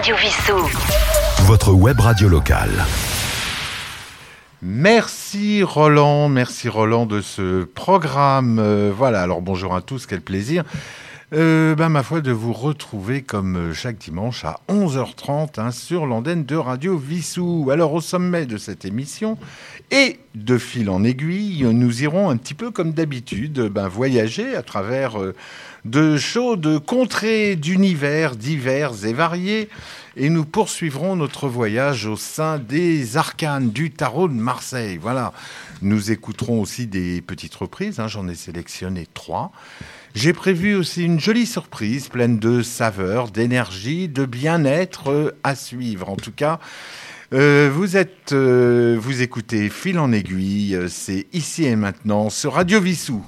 Radio Vissou. Votre web radio locale. Merci Roland, merci Roland de ce programme. Euh, voilà, alors bonjour à tous, quel plaisir. Euh, ben, ma foi de vous retrouver comme chaque dimanche à 11h30 hein, sur l'antenne de Radio Vissou. Alors au sommet de cette émission et de fil en aiguille, nous irons un petit peu comme d'habitude ben, voyager à travers euh, de chaudes contrées d'univers divers et variés et nous poursuivrons notre voyage au sein des arcanes du tarot de Marseille. Voilà, nous écouterons aussi des petites reprises, hein, j'en ai sélectionné trois. J'ai prévu aussi une jolie surprise pleine de saveurs, d'énergie, de bien-être à suivre. En tout cas, euh, vous êtes, euh, vous écoutez Fil en aiguille, c'est ici et maintenant sur Radio Vissou.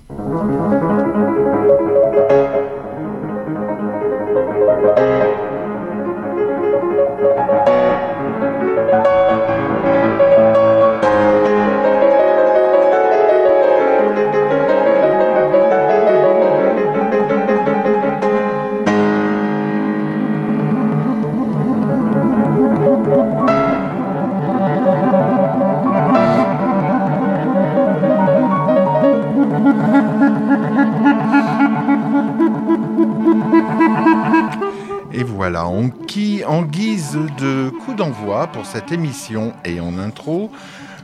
Qui, en guise de coup d'envoi pour cette émission et en intro,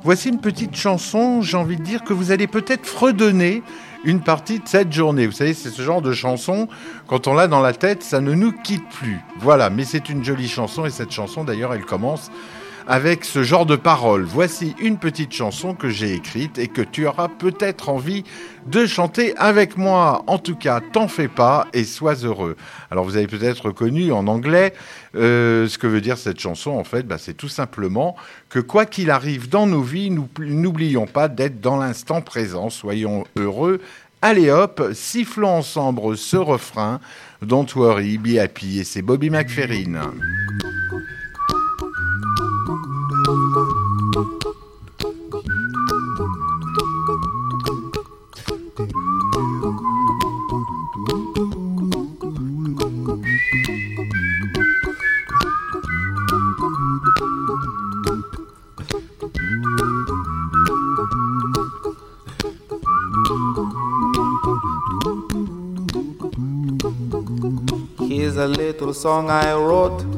voici une petite chanson, j'ai envie de dire que vous allez peut-être fredonner une partie de cette journée. Vous savez, c'est ce genre de chanson, quand on l'a dans la tête, ça ne nous quitte plus. Voilà, mais c'est une jolie chanson et cette chanson d'ailleurs, elle commence avec ce genre de paroles. Voici une petite chanson que j'ai écrite et que tu auras peut-être envie de chanter avec moi. En tout cas, t'en fais pas et sois heureux. Alors vous avez peut-être reconnu en anglais euh, ce que veut dire cette chanson. En fait, bah, c'est tout simplement que quoi qu'il arrive dans nos vies, nous- n'oublions pas d'être dans l'instant présent. Soyons heureux. Allez hop, sifflons ensemble ce refrain. Don't worry, be happy. Et c'est Bobby McFerrin. Here's a little song I wrote.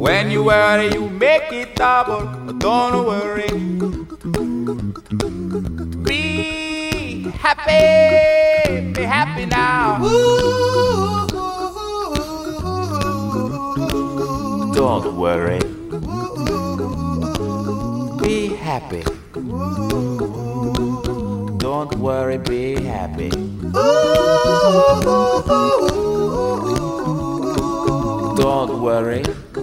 When you worry, you make it double. Don't worry. Be happy. Be happy now. Don't worry. Be happy. Don't worry, be happy. Don't worry.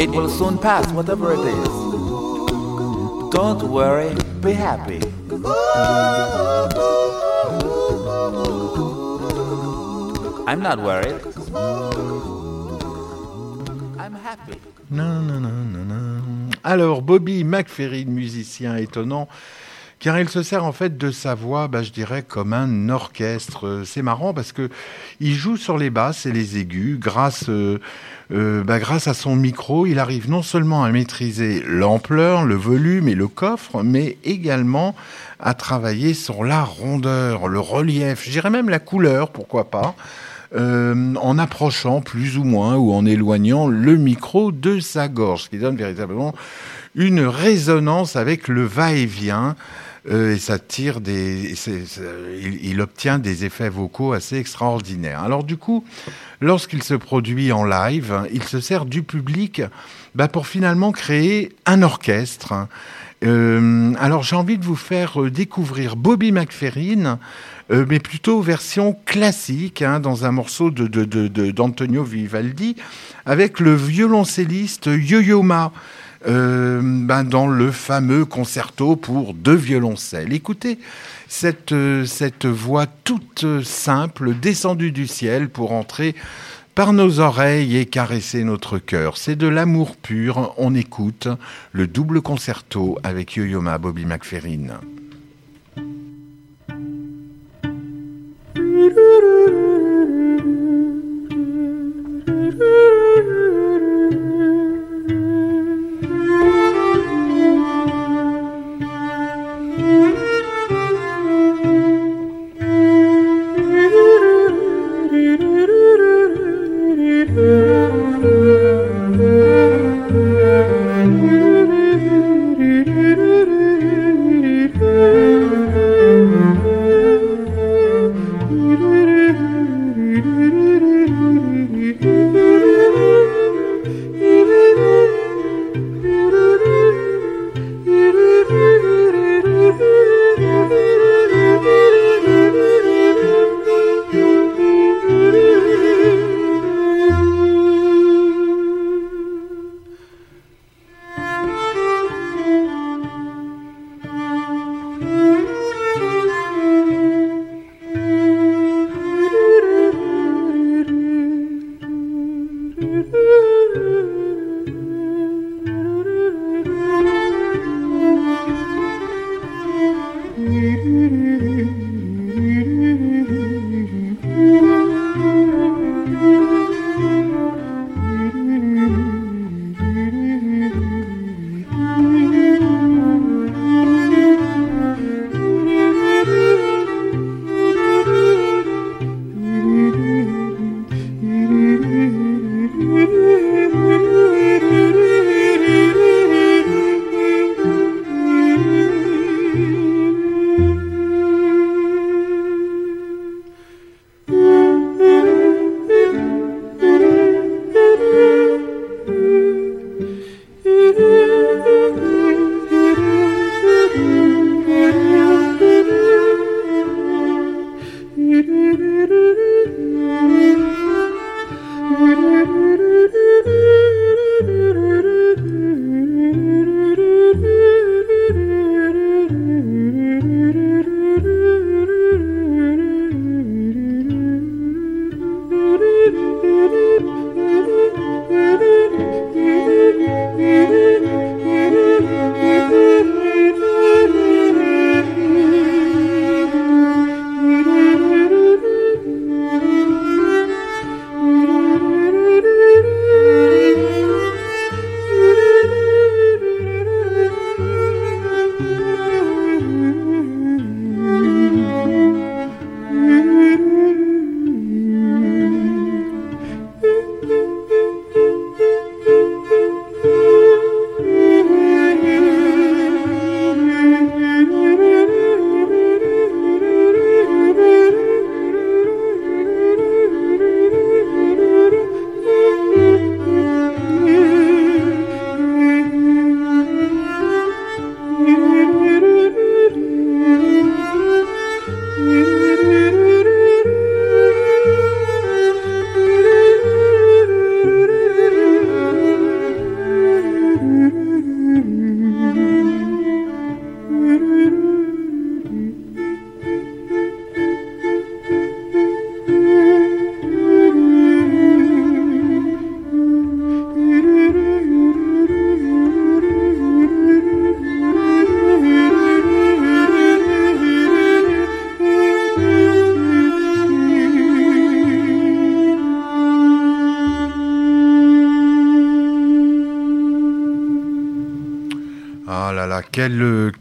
It will soon pass, whatever it is. Don't worry, be happy. I'm not worried. I'm happy. Non, non, non, non, non. Alors, Bobby McFerrin, musicien étonnant, car il se sert en fait de sa voix, bah, je dirais, comme un orchestre. C'est marrant parce que il joue sur les basses et les aigus. Grâce, euh, euh, bah, grâce à son micro, il arrive non seulement à maîtriser l'ampleur, le volume et le coffre, mais également à travailler sur la rondeur, le relief, je dirais même la couleur, pourquoi pas. euh, en approchant plus ou moins ou en éloignant le micro de sa gorge, ce qui donne véritablement une résonance avec le va-et-vient. Euh, et ça tire des, il, obtient des effets vocaux assez extraordinaires. Alors du coup, lorsqu'il se produit en live, il se sert du public bah, pour finalement créer un orchestre. Euh, alors j'ai envie de vous faire euh, découvrir Bobby McFerrin, mais plutôt version classique, hein, dans un morceau d'Antonio Vivaldi, avec le violoncelliste Yo-Yo Ma, euh, ben, dans le fameux concerto pour deux violoncelles. Écoutez cette, euh, cette voix toute simple, descendue du ciel pour entrer par nos oreilles et caresser notre cœur. C'est de l'amour pur. On écoute le double concerto avec Yo-Yo Ma, Bobby McFerrin.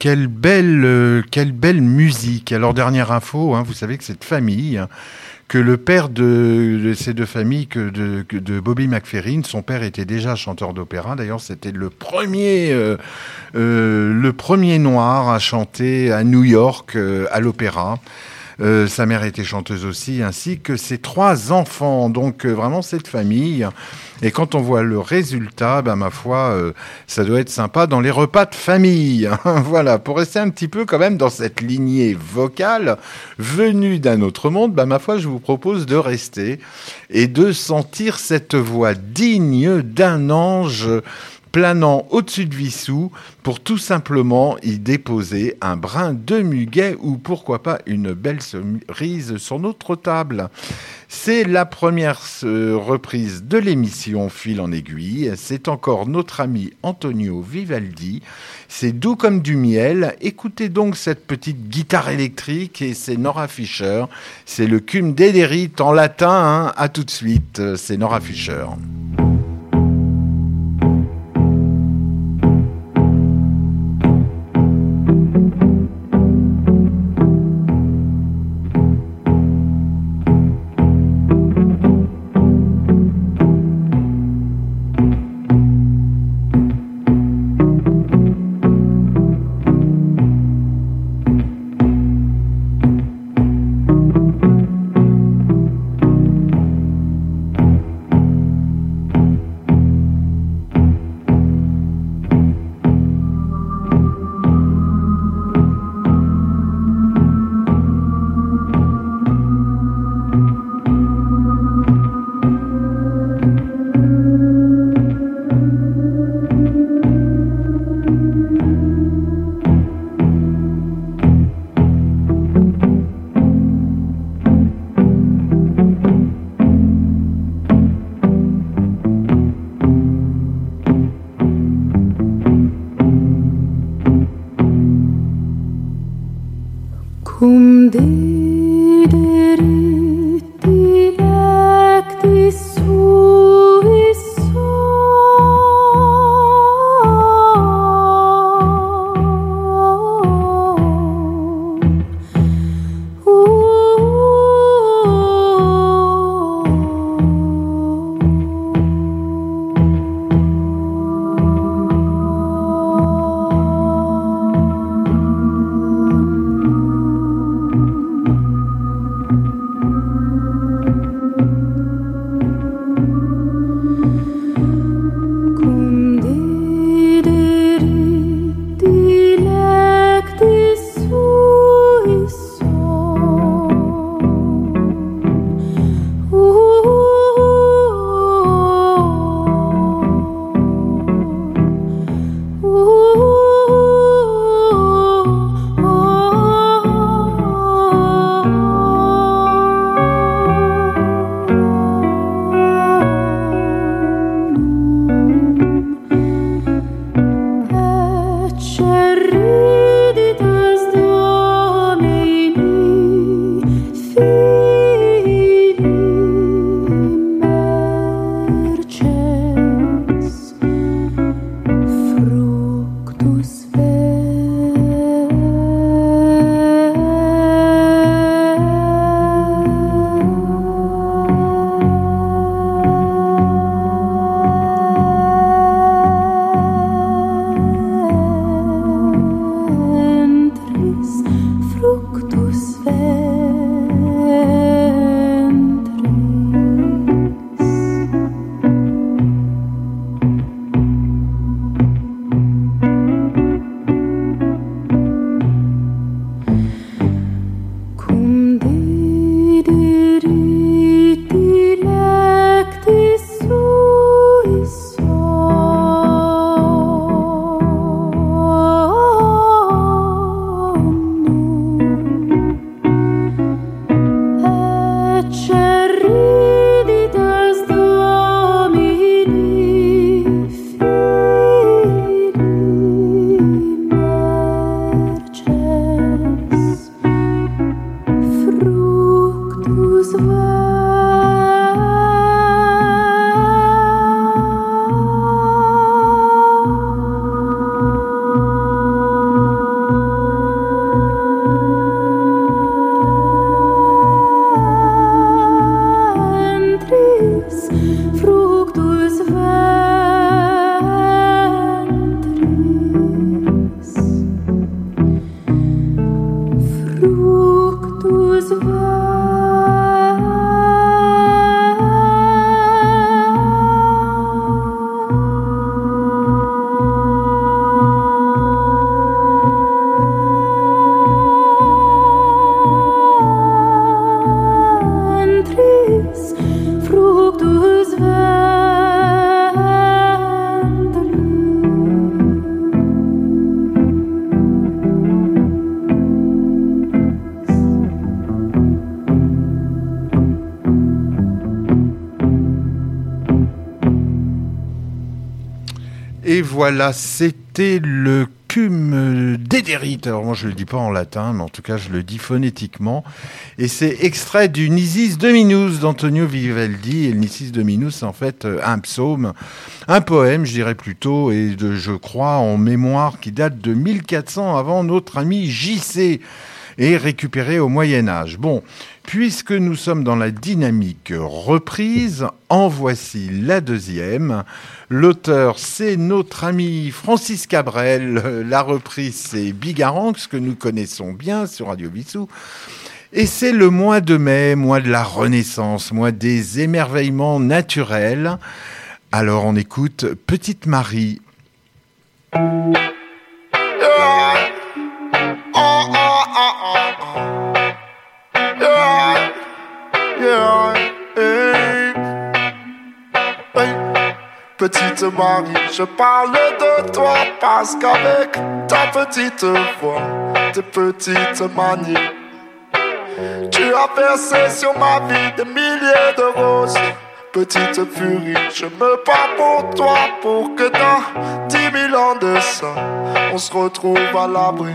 Quelle, belle, quelle belle musique. Alors, dernière info, hein, vous savez que cette famille, hein, que le père de, ces deux familles, que de, Bobby McFerrin, son père était déjà chanteur d'opéra. D'ailleurs, c'était le premier, euh, euh, le premier noir à chanter à New York euh, à l'opéra. Euh, sa mère était chanteuse aussi, ainsi que ses trois enfants. Donc euh, vraiment cette famille. Et quand on voit le résultat, ben, ma foi, euh, ça doit être sympa dans les repas de famille. voilà, pour rester un petit peu quand même dans cette lignée vocale venue d'un autre monde, ben, ma foi, je vous propose de rester et de sentir cette voix digne d'un ange planant au-dessus de Vissou pour tout simplement y déposer un brin de muguet ou pourquoi pas une belle cerise sur notre table. C'est la première reprise de l'émission Fil en aiguille. C'est encore notre ami Antonio Vivaldi. C'est doux comme du miel. Écoutez donc cette petite guitare électrique et c'est Nora Fischer. C'est le cum dederit en latin. Hein. À tout de suite. C'est Nora Fischer. Voilà, c'était le cum d'Ederit. Alors moi je le dis pas en latin, mais en tout cas je le dis phonétiquement. Et c'est extrait du Nisis Dominus d'Antonio Vivaldi. Et le Nisis Dominus, c'est en fait euh, un psaume, un poème, je dirais plutôt, et de, je crois en mémoire qui date de 1400 avant notre ami JC et récupéré au Moyen Âge. Bon, puisque nous sommes dans la dynamique reprise, en voici la deuxième. L'auteur, c'est notre ami Francis Cabrel. La reprise, c'est Bigaranx, que nous connaissons bien sur Radio Bissou. Et c'est le mois de mai, mois de la Renaissance, mois des émerveillements naturels. Alors on écoute Petite Marie. Petite Marie, je parle de toi parce qu'avec ta petite voix, tes petites manies, tu as versé sur ma vie des milliers de roses. Petite furie, je me bats pour toi pour que dans dix mille ans de ça, on se retrouve à l'abri.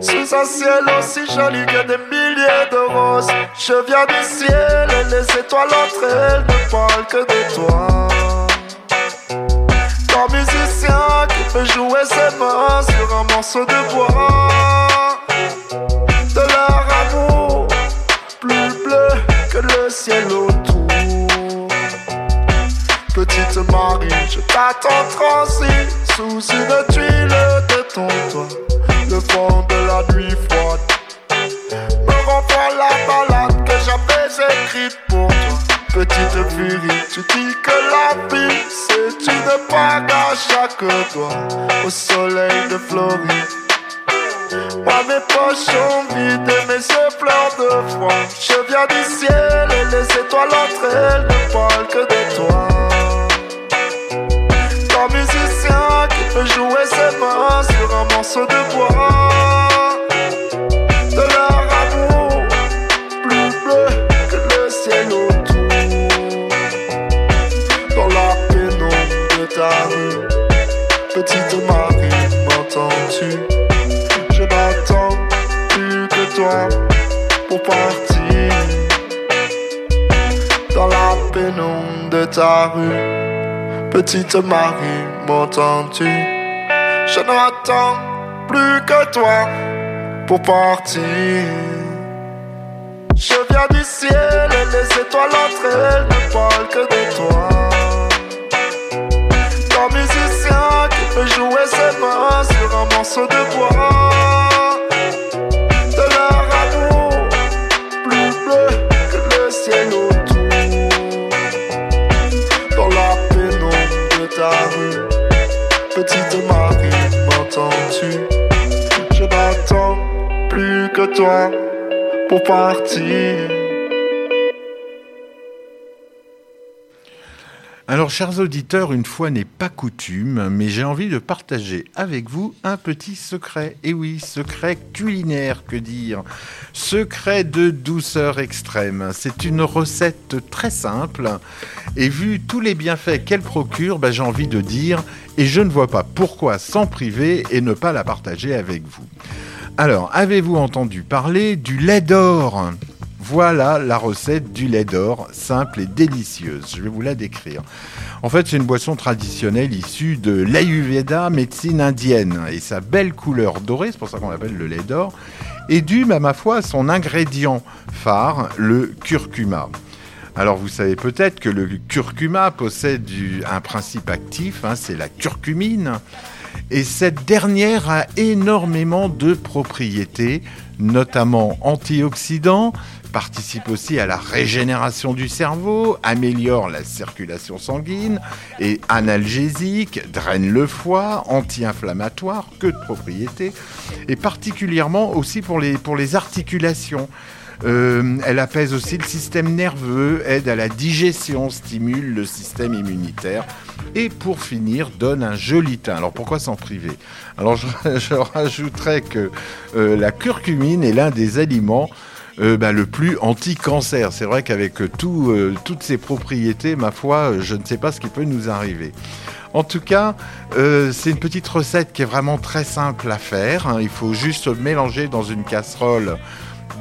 Sous un ciel aussi joli que des milliers de roses, je viens du ciel et les étoiles entre elles ne parlent que de toi. De bois. De leur amour, plus bleu que le ciel autour. Petite Marie, je t'attends transi sous une tuile de ton toit. Le fond de la nuit froide me renvoie la balade que j'avais écrite pour toi. Petite furie, tu dis que la vie c'est une bague à chaque doigt au soleil de Floride. Moi mes poches sont vides et mes yeux de froid. Je viens du ciel et les étoiles entre elles ne parlent que de toi. Ton musicien qui peut jouer ses mains sur un morceau de bois. Petite Marie, m'entends-tu? Je n'attends plus que toi pour partir. Je viens du ciel et les étoiles entre ne parlent que de toi. Ton musicien qui peut jouer ses mains sur un morceau de bois. Pour partir. Alors, chers auditeurs, une fois n'est pas coutume, mais j'ai envie de partager avec vous un petit secret. Et oui, secret culinaire, que dire Secret de douceur extrême. C'est une recette très simple, et vu tous les bienfaits qu'elle procure, bah, j'ai envie de dire, et je ne vois pas pourquoi s'en priver et ne pas la partager avec vous. Alors, avez-vous entendu parler du lait d'or? Voilà la recette du lait d'or, simple et délicieuse. Je vais vous la décrire. En fait, c'est une boisson traditionnelle issue de l'Ayurveda, médecine indienne. Et sa belle couleur dorée, c'est pour ça qu'on l'appelle le lait d'or, est due, à ma foi, à son ingrédient phare, le curcuma. Alors vous savez peut-être que le curcuma possède un principe actif, hein, c'est la curcumine. Et cette dernière a énormément de propriétés, notamment antioxydant, participe aussi à la régénération du cerveau, améliore la circulation sanguine, est analgésique, draine le foie, anti-inflammatoire, que de propriétés, et particulièrement aussi pour les, pour les articulations. Euh, elle apaise aussi le système nerveux, aide à la digestion, stimule le système immunitaire et pour finir donne un joli teint. Alors pourquoi s'en priver? Alors je, rajouterais que euh, la curcumine est l'un des aliments euh, bah, le plus anti-cancer. C'est vrai qu'avec tout, toutes ces propriétés, ma foi, je ne sais pas ce qui peut nous arriver. En tout cas, c'est une petite recette qui est vraiment très simple à faire. hein. Il faut juste mélanger dans une casserole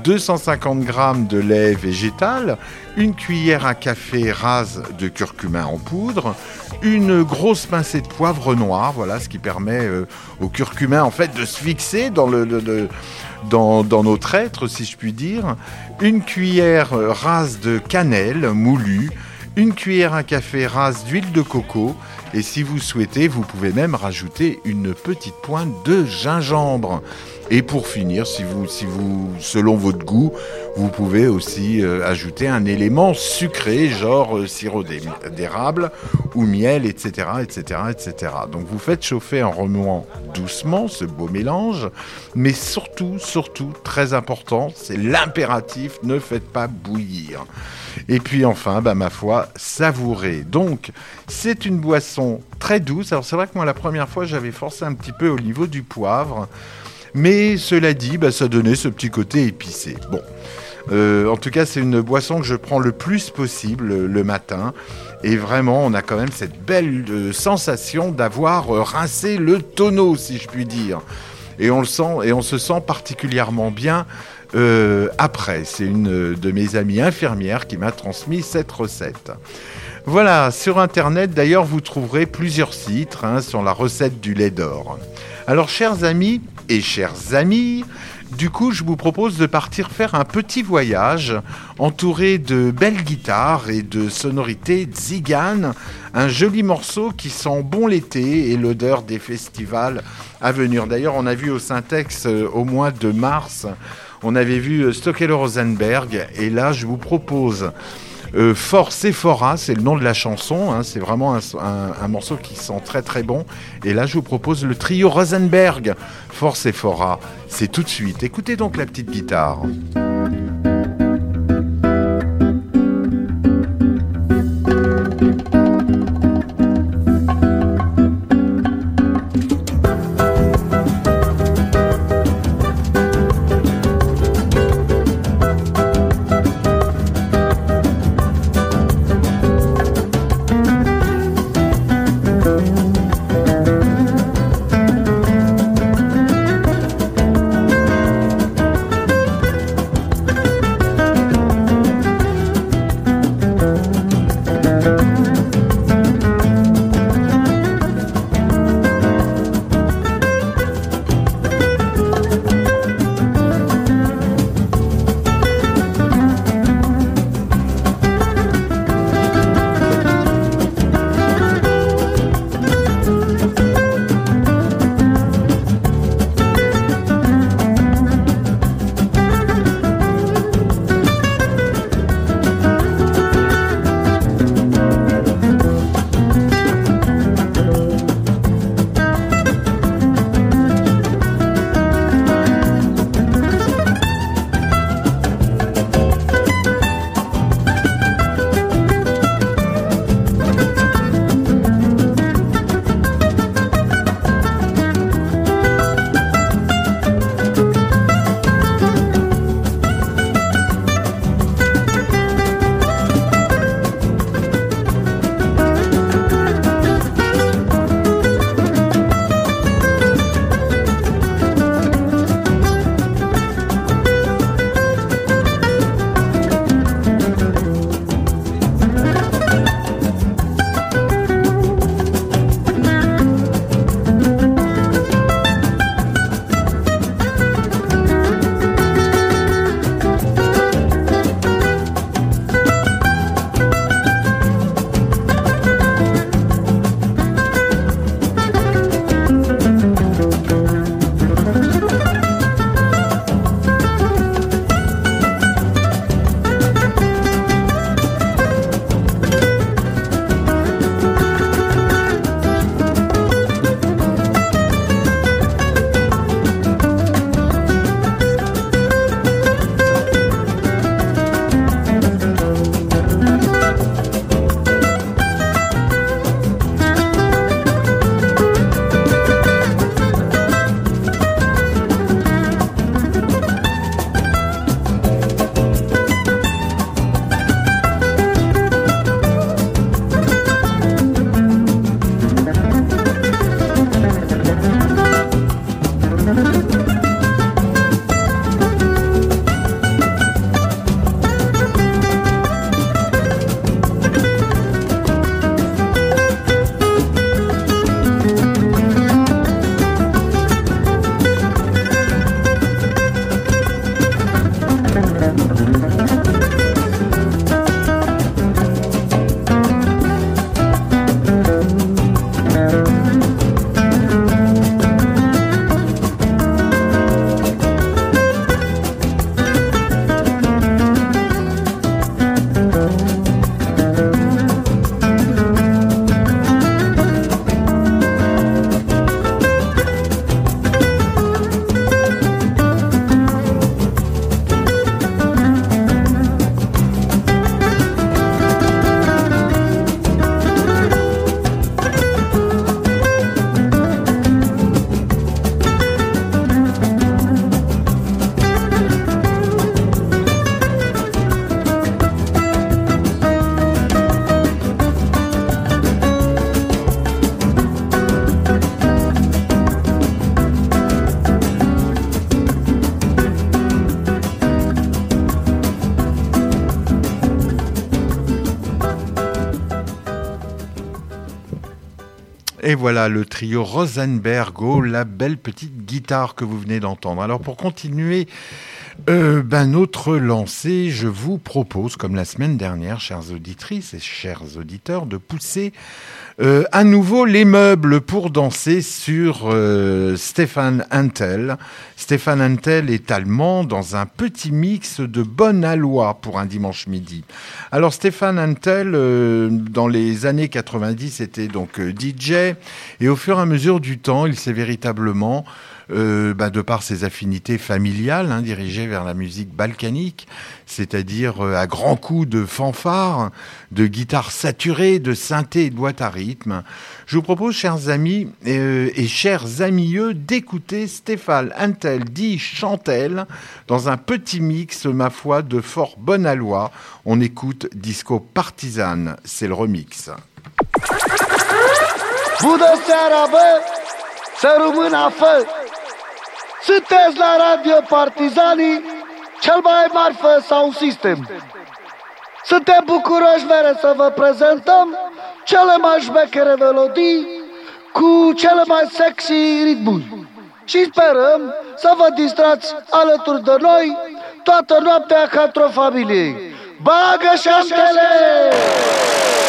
250 g de lait végétal, une cuillère à café rase de curcuma en poudre, une grosse pincée de poivre noir, voilà ce qui permet euh, au curcuma en fait de se fixer dans le, notre être, si je puis dire, une cuillère euh, rase de cannelle moulue, une cuillère à café rase d'huile de coco, et si vous souhaitez, vous pouvez même rajouter une petite pointe de gingembre. Et pour finir, si vous, selon votre goût, vous pouvez aussi euh, ajouter un élément sucré, genre euh, sirop d'é- d'érable ou miel, etc., etc., etc. Donc vous faites chauffer en remuant doucement ce beau mélange, mais surtout, surtout, très important, c'est l'impératif, ne faites pas bouillir. Et puis enfin, bah, ma foi, savourez. Donc, c'est une boisson très douce. Alors c'est vrai que moi, la première fois, j'avais forcé un petit peu au niveau du poivre. Mais cela dit, bah, ça donnait ce petit côté épicé. Bon. Euh, en tout cas, c'est une boisson que je prends le plus possible euh, le matin. Et vraiment, on a quand même cette belle euh, sensation d'avoir rincé le tonneau, si je puis dire. Et on le sent, et on se sent particulièrement bien après. C'est une de mes amies infirmières qui m'a transmis cette recette. Voilà, sur Internet d'ailleurs, vous trouverez plusieurs sites hein, sur la recette du lait d'or. Alors, chers amis et chères amies, du coup, je vous propose de partir faire un petit voyage entouré de belles guitares et de sonorités tziganes, un joli morceau qui sent bon l'été et l'odeur des festivals à venir. D'ailleurs, on a vu au Syntex euh, au mois de mars, on avait vu euh, Stokelo Rosenberg et là, je vous propose euh, For Sephora, c'est le nom de la chanson. hein, c'est vraiment un, un- un morceau qui sent très très bon. Et là, je vous propose le trio Rosenberg. For Sephora, c'est tout de suite. Écoutez donc la petite guitare. Et voilà le trio Rosenberg, la belle petite guitare que vous venez d'entendre. Alors pour continuer euh, ben, notre lancée, je vous propose, comme la semaine dernière, chères auditrices et chers auditeurs, de pousser euh, à nouveau les meubles pour danser sur euh, Stéphane Antel. Stéphane Antel est allemand dans un petit mix de bonne aloi pour un dimanche midi. Alors Stéphane Antel, dans les années 90, était donc DJ et au fur et à mesure du temps, il s'est véritablement euh, bah, de par ses affinités familiales, hein, dirigées vers la musique balkanique, c'est-à-dire euh, à grands coups de fanfare, de guitare saturée, de synthé et de boîte à rythme. Je vous propose, chers amis euh, et chers amieux, d'écouter Stéphane Antel dit Chantel dans un petit mix, ma foi, de fort bonne aloi. On écoute Disco Partisan, c'est le remix. Sunteți la Radio Partizanii, cel mai marfă sau sistem. Suntem bucuroși mere să vă prezentăm cele mai șmechere melodii cu cele mai sexy ritmuri. Și sperăm să vă distrați alături de noi toată noaptea ca într-o familie. Bagă șantele! Radio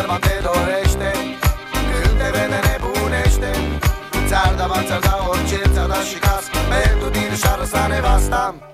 bărbat te dorește. Când te vede nebunește Ți-ar da, ți-ar da orice Ți-ar da și casc Pentru tine și-ar nevasta.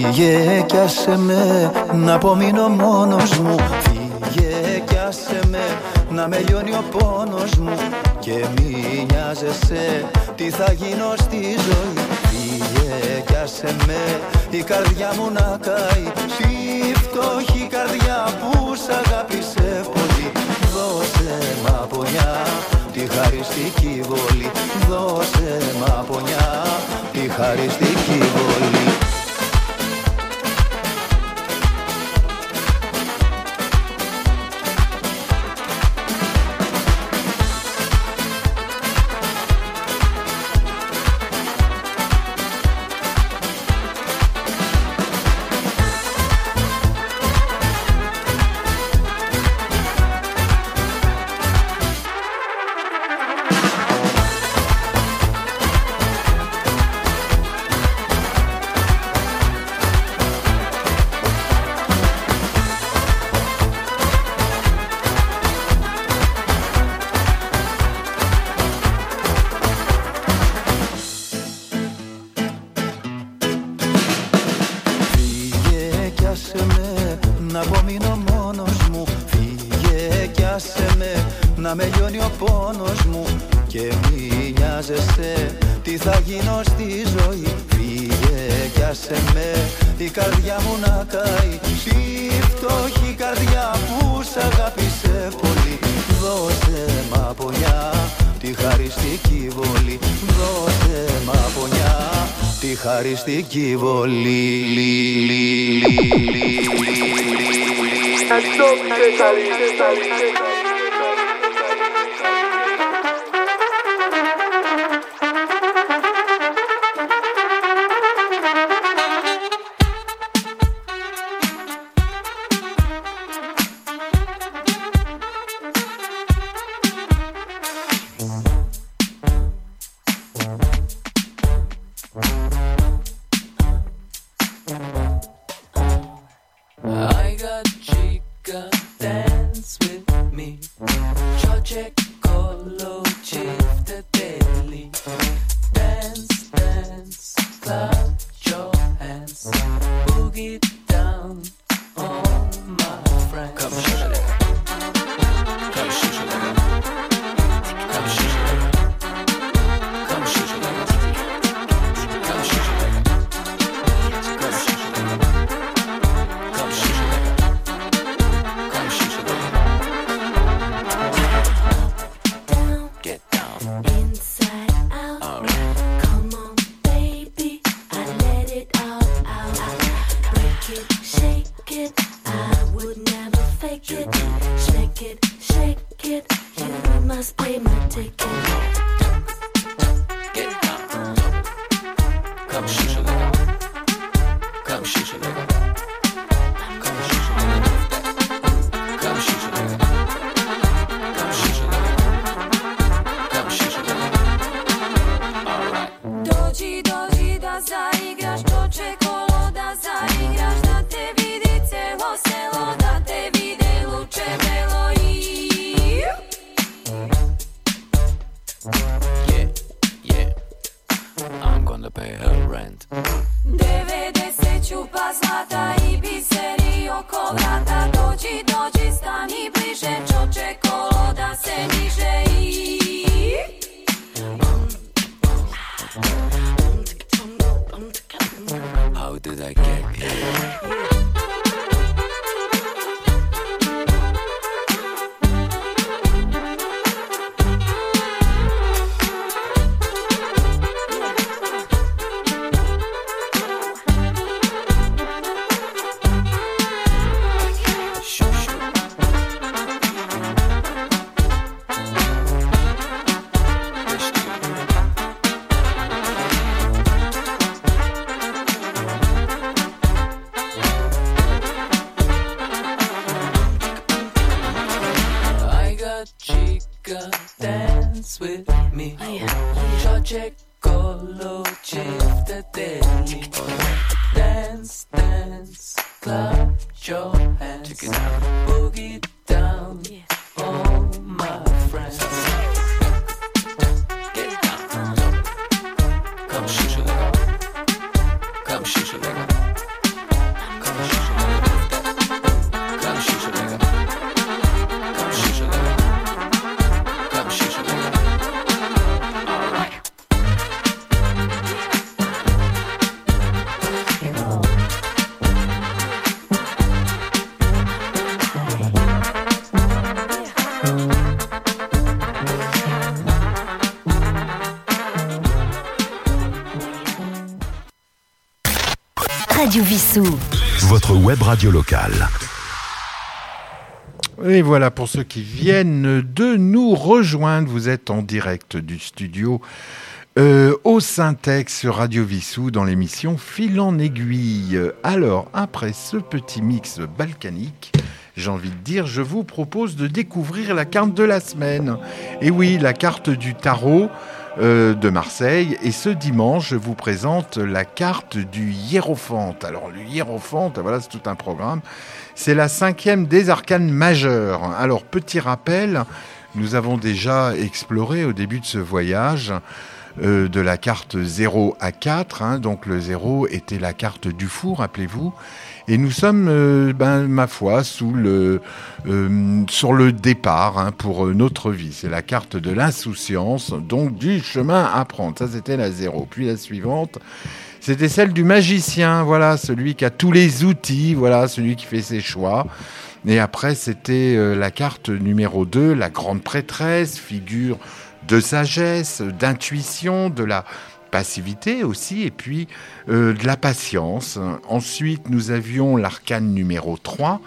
Φύγε κι άσε με να απομείνω μόνος μου. Φύγε κι άσε με να με λιώνει ο πόνος μου. Και μη νοιάζεσαι τι θα γίνω στη ζωή. Φύγε κι άσε με η καρδιά μου να καεί. Στη φτωχή καρδιά που σ' αγάπησε πολύ. Δώσε μα πονιά τη χαριστική βολή. Δώσε μα πονιά τη χαριστική βολή. Bye. Votre web radio locale. Et voilà pour ceux qui viennent de nous rejoindre. Vous êtes en direct du studio euh, au Syntex sur Radio Vissou dans l'émission Fil en aiguille. Alors, après ce petit mix balkanique, j'ai envie de dire, je vous propose de découvrir la carte de la semaine. Et oui, la carte du tarot de Marseille. Et ce dimanche, je vous présente la carte du hiérophante. Alors, le hiérophante, voilà, c'est tout un programme. C'est la cinquième des arcanes majeures. Alors, petit rappel, nous avons déjà exploré au début de ce voyage euh, de la carte 0 à 4. hein. donc le 0 était la carte du four, rappelez-vous. Et nous sommes, euh, ben, ma foi, euh, sur le départ hein, pour euh, notre vie. C'est la carte de l'insouciance, donc du chemin à prendre. Ça, c'était la 0. Puis la suivante, c'était celle du magicien, voilà, celui qui a tous les outils, voilà, celui qui fait ses choix. Et après, c'était la carte numéro 2, la grande prêtresse, figure de sagesse, d'intuition, de la passivité aussi, et puis euh, de la patience. Ensuite, nous avions l'arcane numéro 3.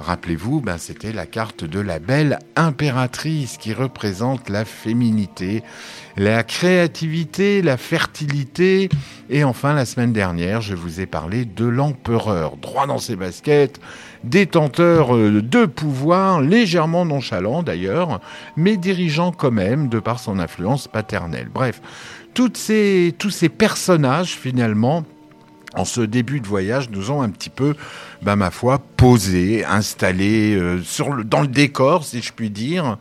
Rappelez-vous, ben, c'était la carte de la belle impératrice qui représente la féminité, la créativité, la fertilité. Et enfin, la semaine dernière, je vous ai parlé de l'empereur, droit dans ses baskets, détenteur euh, de pouvoir, légèrement nonchalant d'ailleurs, mais dirigeant quand même de par son influence paternelle. Bref, ces, tous ces personnages finalement en ce début de voyage, nous ont un petit peu, ben, ma foi, posé, installé euh, sur le, dans le décor, si je puis dire.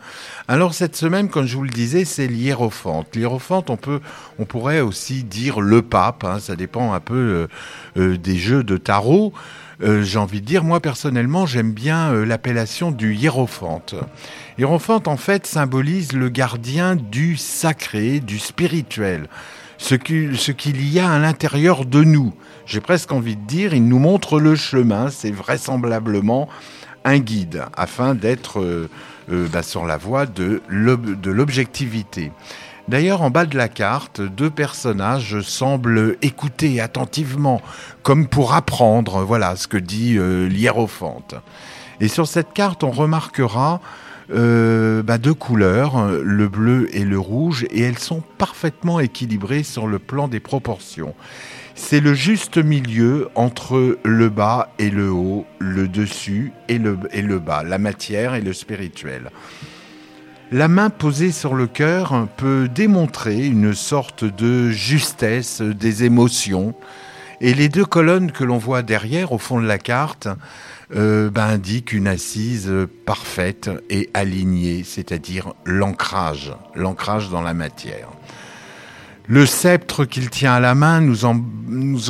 Alors cette semaine, comme je vous le disais, c'est l'hiérophante. L'hiérophante, on on pourrait aussi dire le pape. hein, ça dépend un peu euh, euh, des jeux de tarot. Euh, J'ai envie de dire, moi personnellement, j'aime bien euh, l'appellation du hiérophante. Hiérophante, en fait, symbolise le gardien du sacré, du spirituel, ce qu'il y a à l'intérieur de nous. J'ai presque envie de dire, il nous montre le chemin, c'est vraisemblablement un guide, afin d'être euh, bah, sur la voie de l'objectivité. D'ailleurs, en bas de la carte, deux personnages semblent écouter attentivement, comme pour apprendre, voilà ce que dit euh. Et sur cette carte, on remarquera euh, bah, deux couleurs, le bleu et le rouge, et elles sont parfaitement équilibrées sur le plan des proportions. C'est le juste milieu entre le bas et le haut, le dessus et le, et le bas, la matière et le spirituel. La main posée sur le cœur peut démontrer une sorte de justesse des émotions. Et les deux colonnes que l'on voit derrière, au fond de la carte, euh, ben, indiquent une assise parfaite et alignée, c'est-à-dire l'ancrage, l'ancrage dans la matière. Le sceptre qu'il tient à la main nous,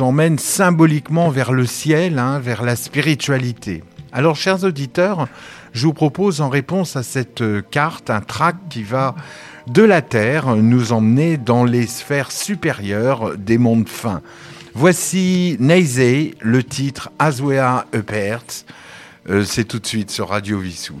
emmène symboliquement vers le ciel, hein, vers la spiritualité. Alors, chers auditeurs, je vous propose en réponse à cette euh, carte un track qui va de la Terre nous emmener dans les sphères supérieures des mondes fins. Voici Neizei, le titre Aswea Upert. Euh, C'est tout de suite sur Radio Vissou.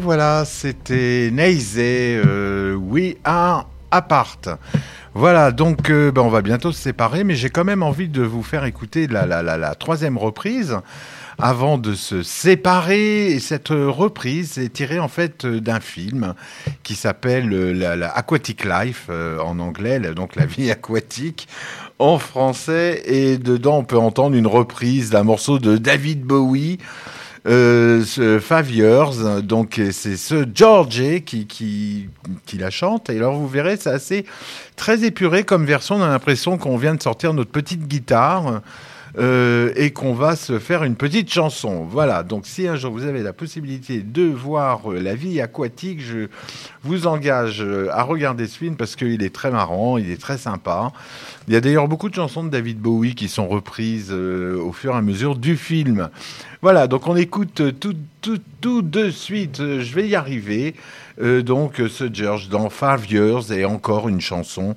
Et voilà, c'était Neise, euh, We Are Apart. Voilà, donc euh, ben, on va bientôt se séparer, mais j'ai quand même envie de vous faire écouter la, la, la, la troisième reprise avant de se séparer. Et cette reprise est tirée en fait d'un film qui s'appelle euh, Aquatic Life euh, en anglais, la- donc la vie aquatique en français. Et dedans, on peut entendre une reprise d'un morceau de David Bowie. Euh, ce Five Years, donc c'est ce Georgie qui, qui, qui la chante. Et alors vous verrez, c'est assez très épuré comme version. On a l'impression qu'on vient de sortir notre petite guitare euh, et qu'on va se faire une petite chanson. Voilà, donc si un jour vous avez la possibilité de voir euh, la vie aquatique, je vous engage euh, à regarder ce film parce qu'il est très marrant, il est très sympa. Il y a d'ailleurs beaucoup de chansons de David Bowie qui sont reprises au fur et à mesure du film. Voilà, donc on écoute tout, tout, tout de suite, je vais y arriver, donc ce George dans Five Years et encore une chanson.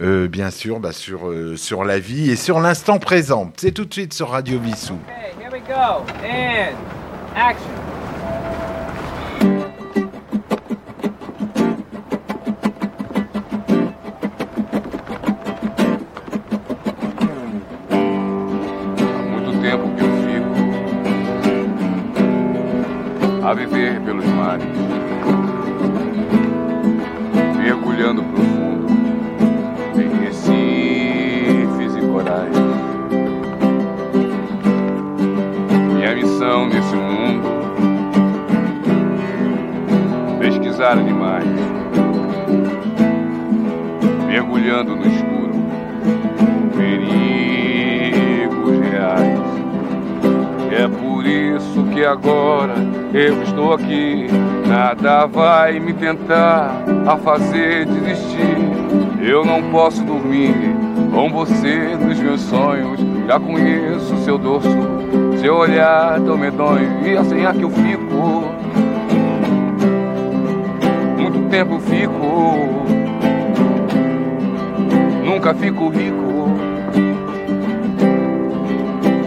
Euh, bien sûr, bah, sur, euh, sur la vie et sur l'instant présent. C'est tout de suite sur Radio Vissou. Okay, here we go. And action. a viver pelos mares, mergulhando profundo Missão nesse mundo pesquisar animais, mergulhando no escuro perigos reais. É por isso que agora eu estou aqui. Nada vai me tentar a fazer desistir. Eu não posso dormir com você nos meus sonhos. Já conheço seu dorso, seu olhar tão medonho. E assim é que eu fico. Muito tempo fico. Nunca fico rico.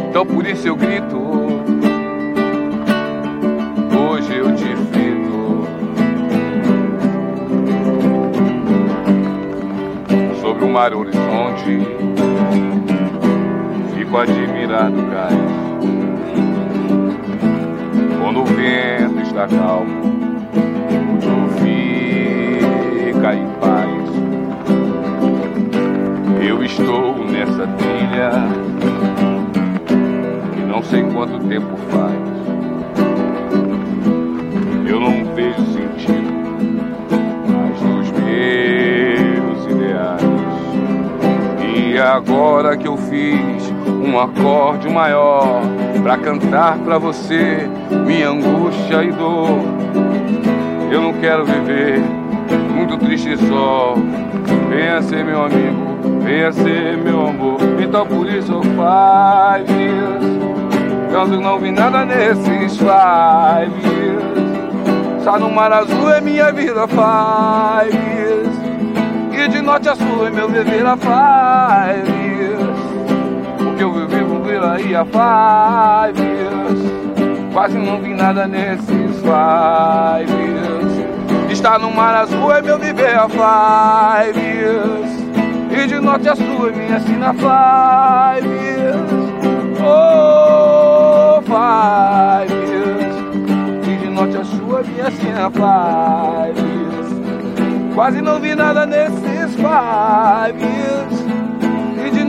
Então por isso eu grito. Hoje eu te frito. Sobre o mar horizonte, fico admirado. Vento está calmo, tu fica em paz. Eu estou nessa trilha e não sei quanto tempo faz. Eu não vejo sentido mais nos meus ideais. E agora que eu fiz um acorde maior pra cantar pra você minha angústia e dor, eu não quero viver muito triste só. Venha ser meu amigo, venha ser meu amor. Então por isso five years. Eu não vi nada nesses five years. Só no mar azul é minha vida five years. E de norte a sul é meu viver a five aí há five. Quase não vi nada nesses five. Estar no mar azul é meu viver a five. E de norte a sul é minha sina five. Oh, five. E de norte a sul é minha sina five. Quase não vi nada nesses five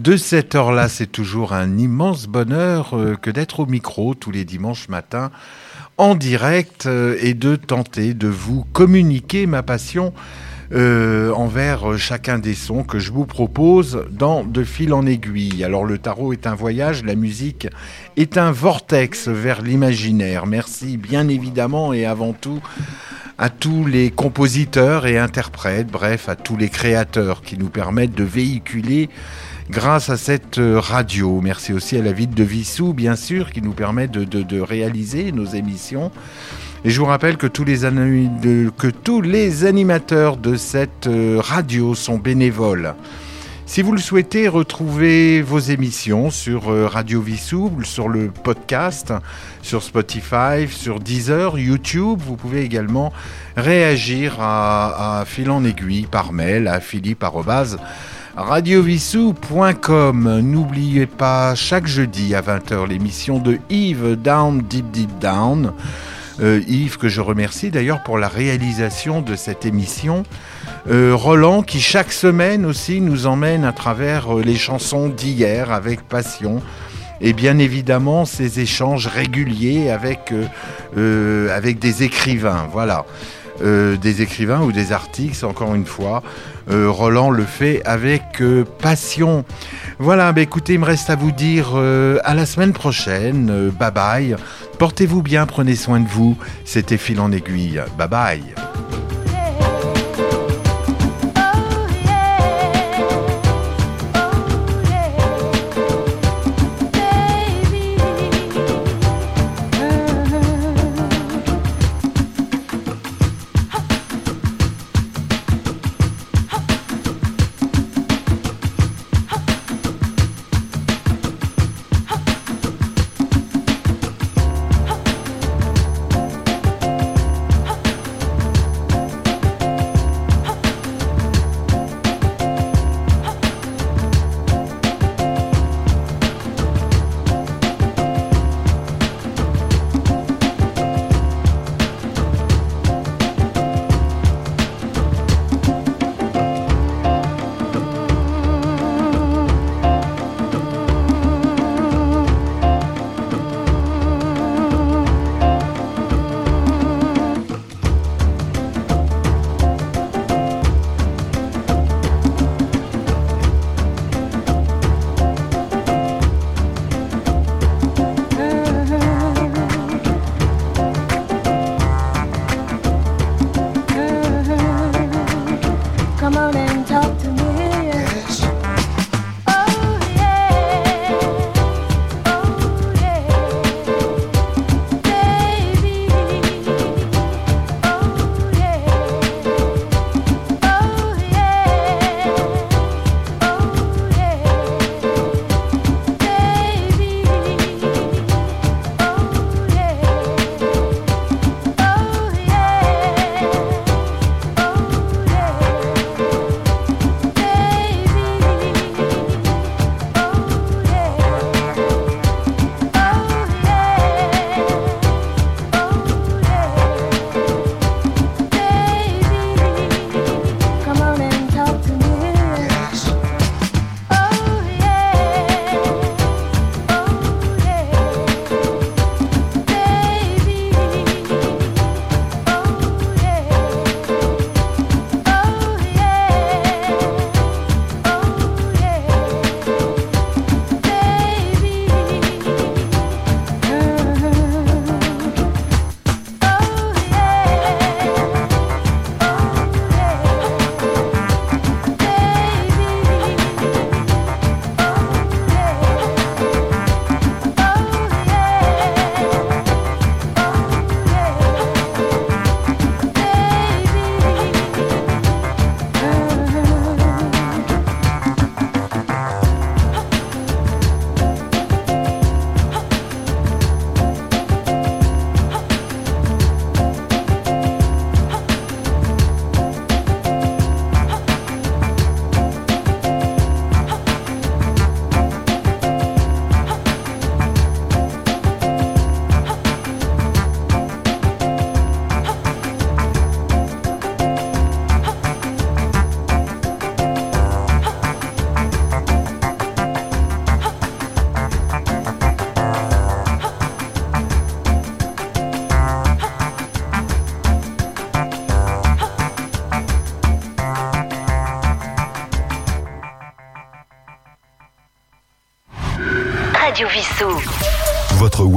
de cette heure-là. C'est toujours un immense bonheur euh, que d'être au micro tous les dimanches matins en direct euh, et de tenter de vous communiquer ma passion euh, envers chacun des sons que je vous propose dans De fil en aiguille. Alors le tarot est un voyage, la musique est un vortex vers l'imaginaire. Merci bien évidemment et avant tout à tous les compositeurs et interprètes, bref, à tous les créateurs qui nous permettent de véhiculer grâce à cette euh, radio. Merci aussi à la ville de Vissou, bien sûr, qui nous permet de, de- réaliser nos émissions. Et je vous rappelle que tous les, que tous les animateurs de cette euh, radio sont bénévoles. Si vous le souhaitez, retrouvez vos émissions sur euh, Radio Vissou, sur le podcast, sur Spotify, sur Deezer, YouTube. Vous pouvez également réagir à, à fil en aiguille par mail à philippe arobase radiovissou.com. N'oubliez pas chaque jeudi à 20h l'émission de Yves Down Deep Deep Down. Euh, Yves que je remercie d'ailleurs pour la réalisation de cette émission. Euh, Roland qui chaque semaine aussi nous emmène à travers euh, les chansons d'hier avec passion et bien évidemment ces échanges réguliers avec, avec des écrivains. Voilà. Euh, des écrivains ou des artistes, encore une fois. Euh, Roland le fait avec euh, passion. Voilà, bah écoutez, il me reste à vous dire à la semaine prochaine. Bye bye. Portez-vous bien, prenez soin de vous. C'était Fil en aiguille. Bye bye.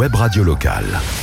Web radio locale.